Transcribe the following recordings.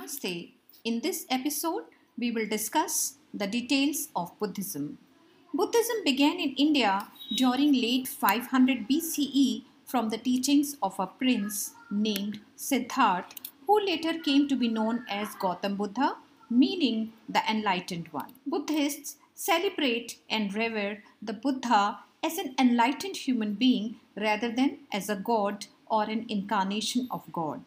Namaste. In this episode, we will discuss the details of Buddhism. Buddhism began in India during late 500 BCE from the teachings of a prince named Siddhartha, who later came to be known as Gautam Buddha, meaning the enlightened one. Buddhists celebrate and revere the Buddha as an enlightened human being rather than as a god or an incarnation of God.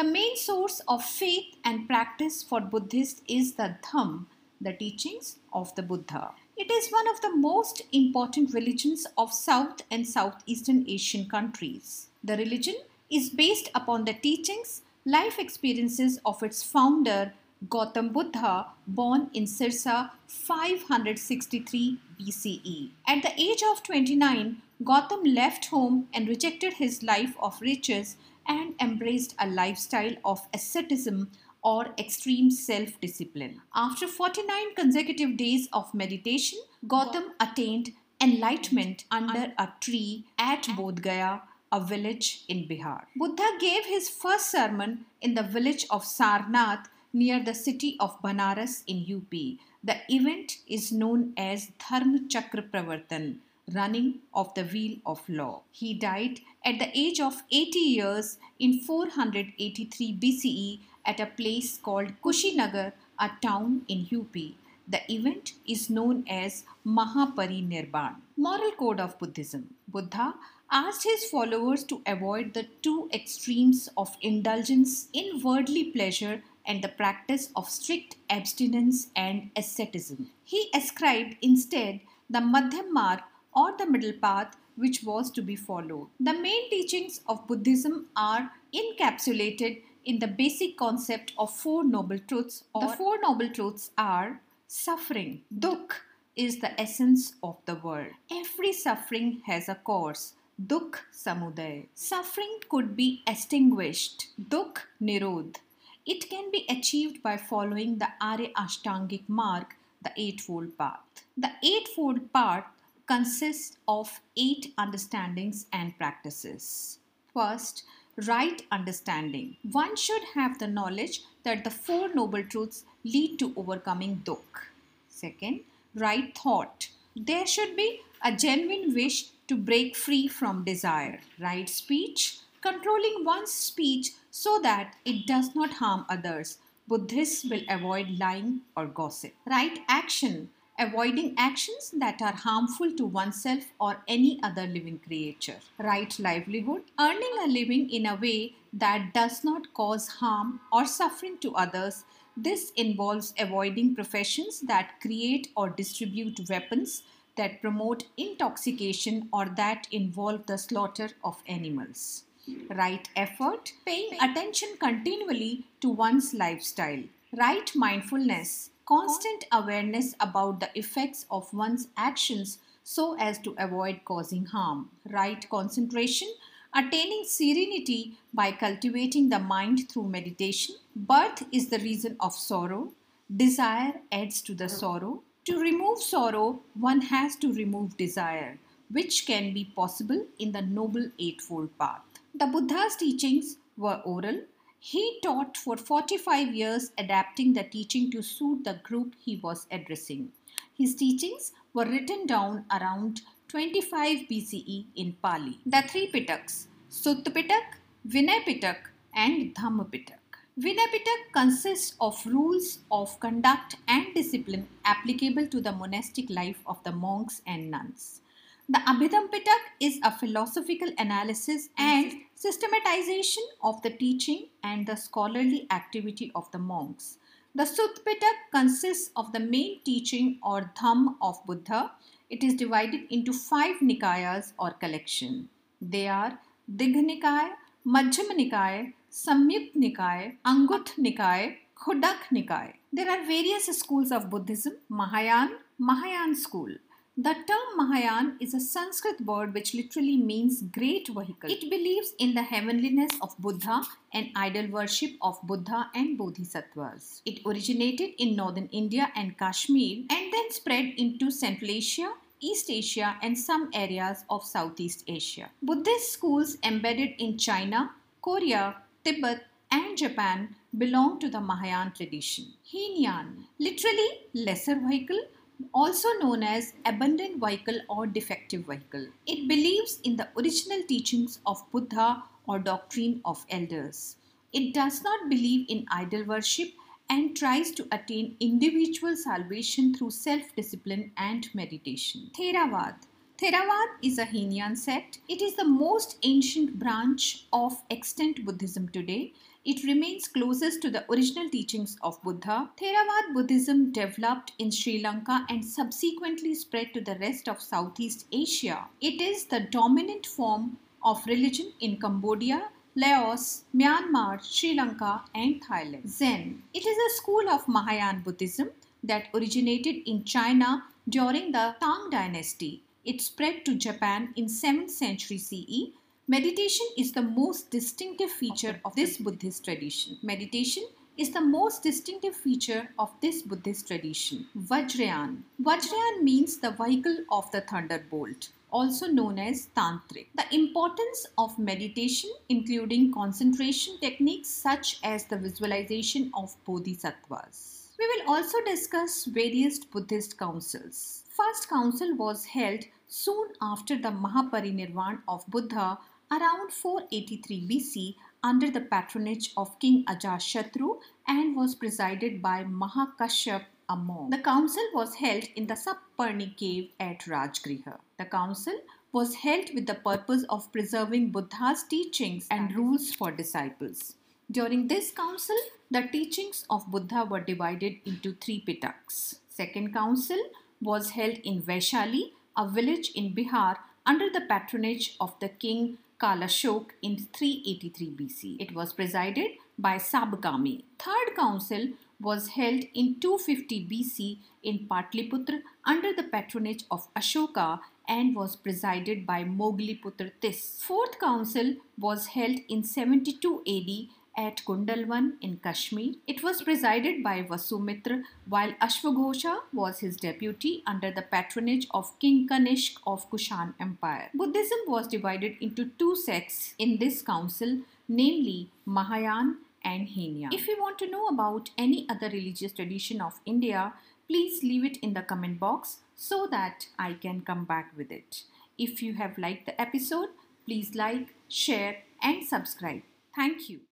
The main source of faith and practice for Buddhists is the Dham, the teachings of the Buddha. It is one of the most important religions of South and Southeastern Asian countries. The religion is based upon the teachings, life experiences of its founder Gautam Buddha, born in Sirsa 563 BCE. At the age of 29, Gautam left home and rejected his life of riches and embraced a lifestyle of asceticism or extreme self discipline. After 49 consecutive days of meditation, Gautam attained enlightenment under a tree at Bodh Gaya, a village in Bihar. Buddha gave his first sermon in the village of Sarnath near the city of Banaras in UP. The event is known as Dharma Chakra Pravartan, running of the wheel of law. He died at the age of 80 years in 483 BCE at a place called Kushinagar, a town in UP. The event is known as Mahaparinirvan. Moral Code of Buddhism Buddha asked his followers to avoid the two extremes of indulgence in worldly pleasure and the practice of strict abstinence and asceticism. He ascribed instead the Madhyam Marg or the middle path which was to be followed. The main teachings of Buddhism are encapsulated in the basic concept of Four Noble Truths. the Four Noble Truths are suffering. Dukh is the essence of the world. Every suffering has a cause. Dukh Samuday. Suffering could be extinguished. Dukh Nirodh. It can be achieved by following the Arya Ashtangik Marg, the Eightfold Path. The Eightfold Path consists of eight understandings and practices. First, right understanding. One should have the knowledge that the Four Noble Truths lead to overcoming dukh. Second, right thought. There should be a genuine wish to break free from desire. Right speech. Controlling one's speech so that it does not harm others. Buddhists will avoid lying or gossip. Right action avoiding actions that are harmful to oneself or any other living creature. Right livelihood, earning a living in a way that does not cause harm or suffering to others. This involves avoiding professions that create or distribute weapons that promote intoxication or that involve the slaughter of animals. Right effort, paying attention continually to one's lifestyle. Right mindfulness, constant awareness about the effects of one's actions so as to avoid causing harm. Right concentration, attaining serenity by cultivating the mind through meditation. Birth is the reason of sorrow. Desire adds to the sorrow. To remove sorrow, one has to remove desire, which can be possible in the Noble Eightfold Path. The Buddha's teachings were oral, he taught for 45 years, adapting the teaching to suit the group he was addressing. His teachings were written down around 25 BCE in Pali. The three Pitaks, Sutta Pitak, Pitak, and Dhamma Pitak. Pitak consists of rules of conduct and discipline applicable to the monastic life of the monks and nuns. The Abhidham Pitak is a philosophical analysis and systematization of the teaching and the scholarly activity of the monks. The Sutta Pitak consists of the main teaching or dham of Buddha. It is divided into five nikayas or collection. They are Digha Nikaya, Majjhima Nikaya, Samyukt Nikaya, Angut Nikaya, Khudak Nikaya. There are various schools of Buddhism. Mahayana, Mahayana school. The term Mahayan is a Sanskrit word which literally means great vehicle. It believes in the heavenliness of Buddha and idol worship of Buddha and Bodhisattvas. It originated in northern India and Kashmir and then spread into Central Asia, East Asia, and some areas of Southeast Asia. Buddhist schools embedded in China, Korea, Tibet, and Japan belong to the Mahayana tradition. Heenyan, literally lesser vehicle, also known as abundant vehicle or defective vehicle. It believes in the original teachings of Buddha or doctrine of elders. It does not believe in idol worship and tries to attain individual salvation through self discipline and meditation. Theravada Theravada is a Heenyan sect. It is the most ancient branch of extant Buddhism today. It remains closest to the original teachings of Buddha. Theravada Buddhism developed in Sri Lanka and subsequently spread to the rest of Southeast Asia. It is the dominant form of religion in Cambodia, Laos, Myanmar, Sri Lanka, and Thailand. Zen. It is a school of Mahayana Buddhism that originated in China during the Tang dynasty. It spread to Japan in 7th century CE. Meditation is the most distinctive feature of this Buddhist tradition. Meditation is the most distinctive feature of this Buddhist tradition. Vajrayan. Vajrayan means the vehicle of the thunderbolt also known as tantric. The importance of meditation, including concentration techniques such as the visualization of bodhisattvas. We will also discuss various Buddhist councils. First council was held soon after the Mahaparinirvan of Buddha around 483 BC under the patronage of King Ajatashatru and was presided by Mahakashyap a monk. The council was held in the Sapparni cave at Rajgriha. The council was held with the purpose of preserving Buddha's teachings and rules for disciples. During this council, the teachings of Buddha were divided into three pitaks. Second council was held in Vaishali, a village in Bihar under the patronage of the king Kalashok in 383 BC. It was presided by Sabkami. Third council was held in 250 BC in Patliputra under the patronage of Ashoka and was presided by Mogliputra Tis. Fourth council was held in 72 AD at Kundalwan in Kashmir. It was presided by Vasumitra while Ashwaghosha was his deputy under the patronage of King Kanishk of Kushan Empire. Buddhism was divided into two sects in this council, namely Mahayana and Heenyan. If you want to know about any other religious tradition of India, please leave it in the comment box so that I can come back with it. If you have liked the episode, please like, share and subscribe. Thank you.